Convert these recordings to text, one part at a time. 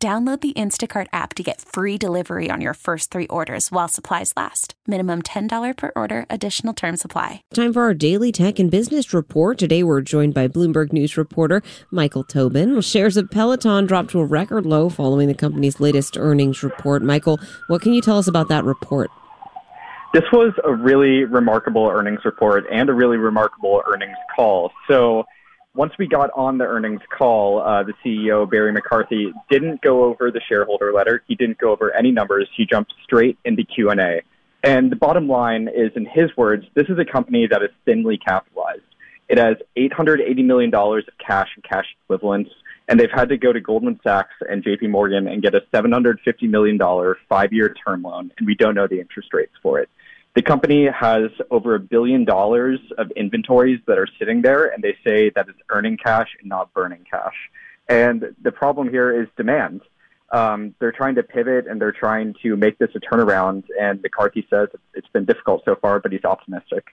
Download the Instacart app to get free delivery on your first three orders while supplies last. Minimum $10 per order, additional term supply. Time for our daily tech and business report. Today we're joined by Bloomberg News reporter Michael Tobin. Shares of Peloton dropped to a record low following the company's latest earnings report. Michael, what can you tell us about that report? This was a really remarkable earnings report and a really remarkable earnings call. So, once we got on the earnings call, uh, the CEO, Barry McCarthy, didn't go over the shareholder letter. He didn't go over any numbers. He jumped straight into Q&A. And the bottom line is, in his words, this is a company that is thinly capitalized. It has $880 million of cash and cash equivalents, and they've had to go to Goldman Sachs and JP Morgan and get a $750 million five-year term loan, and we don't know the interest rates for it. The company has over a billion dollars of inventories that are sitting there, and they say that it's earning cash and not burning cash. And the problem here is demand. Um, they're trying to pivot and they're trying to make this a turnaround. And McCarthy says it's been difficult so far, but he's optimistic.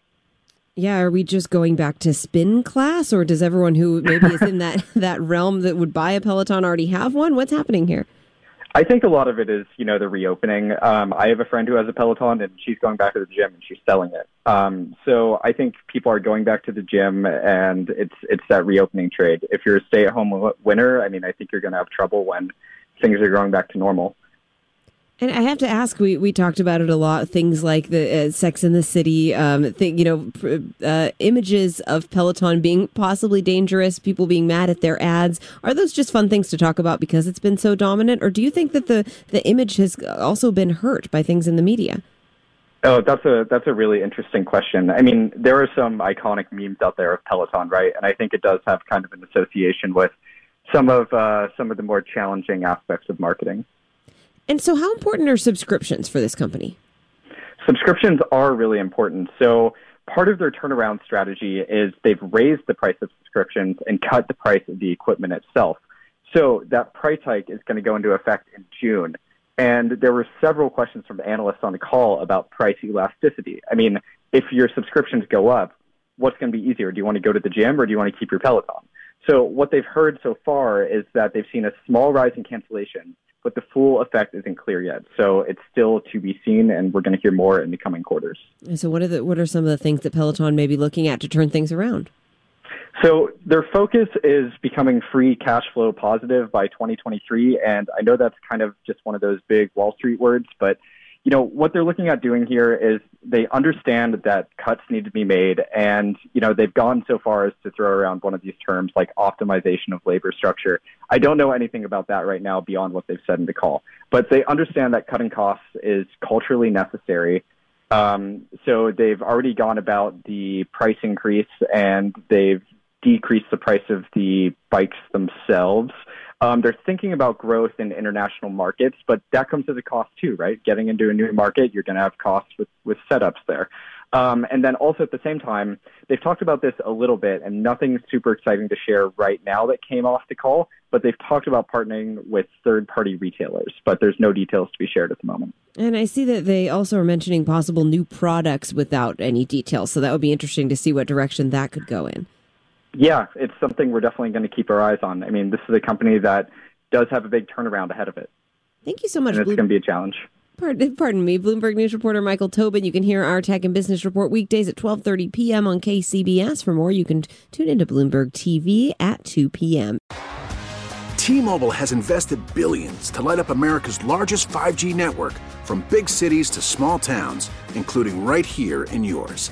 Yeah, are we just going back to spin class, or does everyone who maybe is in that that realm that would buy a Peloton already have one? What's happening here? I think a lot of it is, you know, the reopening. Um, I have a friend who has a Peloton and she's going back to the gym and she's selling it. Um, so I think people are going back to the gym and it's it's that reopening trade. If you're a stay-at-home winner, I mean, I think you're going to have trouble when things are going back to normal. And I have to ask, we, we talked about it a lot. Things like the uh, Sex in the City, um, thing, you know, uh, images of Peloton being possibly dangerous, people being mad at their ads. Are those just fun things to talk about because it's been so dominant, or do you think that the the image has also been hurt by things in the media? Oh, that's a that's a really interesting question. I mean, there are some iconic memes out there of Peloton, right? And I think it does have kind of an association with some of uh, some of the more challenging aspects of marketing. And so, how important are subscriptions for this company? Subscriptions are really important. So, part of their turnaround strategy is they've raised the price of subscriptions and cut the price of the equipment itself. So, that price hike is going to go into effect in June. And there were several questions from analysts on the call about price elasticity. I mean, if your subscriptions go up, what's going to be easier? Do you want to go to the gym or do you want to keep your Peloton? So, what they've heard so far is that they've seen a small rise in cancellations but the full effect isn't clear yet. So it's still to be seen, and we're going to hear more in the coming quarters. so, what are the what are some of the things that Peloton may be looking at to turn things around? So their focus is becoming free cash flow positive by 2023, and I know that's kind of just one of those big Wall Street words, but you know, what they're looking at doing here is they understand that cuts need to be made. And, you know, they've gone so far as to throw around one of these terms like optimization of labor structure. I don't know anything about that right now beyond what they've said in the call, but they understand that cutting costs is culturally necessary. Um, so they've already gone about the price increase and they've decreased the price of the bikes themselves. Um, they're thinking about growth in international markets, but that comes at a cost too, right? Getting into a new market, you're going to have costs with, with setups there. Um, and then also at the same time, they've talked about this a little bit, and nothing super exciting to share right now that came off the call. But they've talked about partnering with third-party retailers, but there's no details to be shared at the moment. And I see that they also are mentioning possible new products without any details, so that would be interesting to see what direction that could go in. Yeah, it's something we're definitely going to keep our eyes on. I mean, this is a company that does have a big turnaround ahead of it. Thank you so much. And it's going to be a challenge. Pardon, pardon, me, Bloomberg News reporter Michael Tobin. You can hear our tech and business report weekdays at 12:30 p.m. on KCBS. For more, you can tune into Bloomberg TV at 2 p.m. T-Mobile has invested billions to light up America's largest 5G network, from big cities to small towns, including right here in yours.